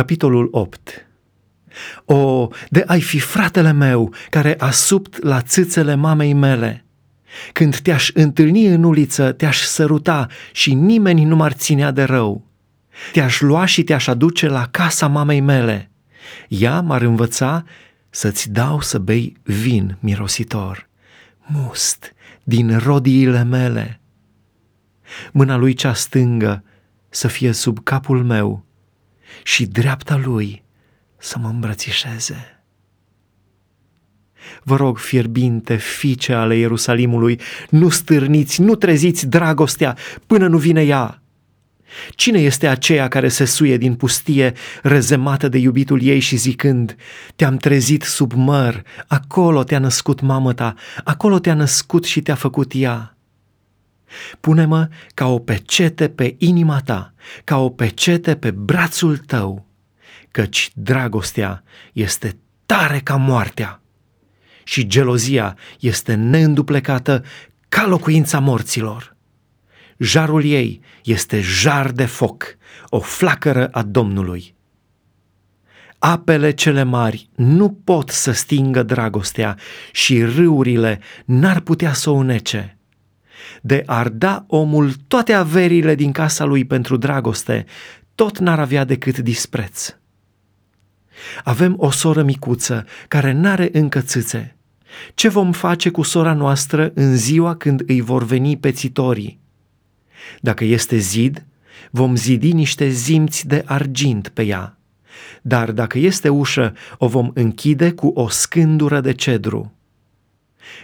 Capitolul 8 O, de ai fi fratele meu care a subt la țâțele mamei mele. Când te-aș întâlni în uliță, te-aș săruta și nimeni nu m-ar ținea de rău. Te-aș lua și te-aș aduce la casa mamei mele. Ea m-ar învăța să-ți dau să bei vin mirositor, must din rodiile mele. Mâna lui cea stângă să fie sub capul meu și dreapta lui să mă îmbrățișeze. Vă rog, fierbinte, fiice ale Ierusalimului, nu stârniți, nu treziți dragostea până nu vine ea. Cine este aceea care se suie din pustie, rezemată de iubitul ei și zicând, Te-am trezit sub măr, acolo te-a născut mamă ta, acolo te-a născut și te-a făcut ea. Pune-mă ca o pecete pe inima ta, ca o pecete pe brațul tău, căci dragostea este tare ca moartea și gelozia este neînduplecată ca locuința morților. Jarul ei este jar de foc, o flacără a Domnului. Apele cele mari nu pot să stingă dragostea și râurile n-ar putea să o nece. De ar da omul toate averile din casa lui pentru dragoste, tot n-ar avea decât dispreț. Avem o soră micuță care n-are încă țâțe. Ce vom face cu sora noastră în ziua când îi vor veni pețitorii? Dacă este zid, vom zidi niște zimți de argint pe ea. Dar dacă este ușă, o vom închide cu o scândură de cedru.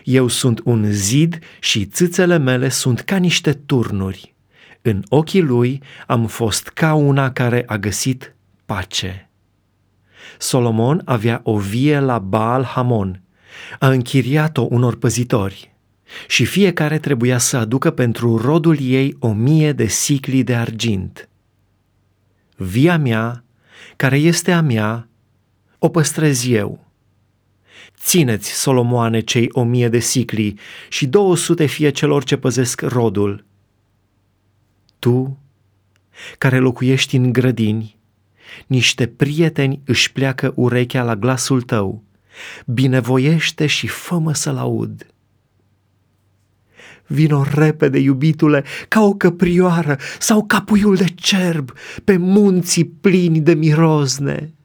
Eu sunt un zid și țâțele mele sunt ca niște turnuri. În ochii lui am fost ca una care a găsit pace. Solomon avea o vie la Baal Hamon. A închiriat-o unor păzitori și fiecare trebuia să aducă pentru rodul ei o mie de sicli de argint. Via mea, care este a mea, o păstrez eu. Țineți, Solomoane, cei o mie de sicli și două sute fie celor ce păzesc rodul. Tu, care locuiești în grădini, niște prieteni își pleacă urechea la glasul tău, binevoiește și fă să-l aud. Vino repede, iubitule, ca o căprioară sau ca puiul de cerb pe munții plini de mirozne.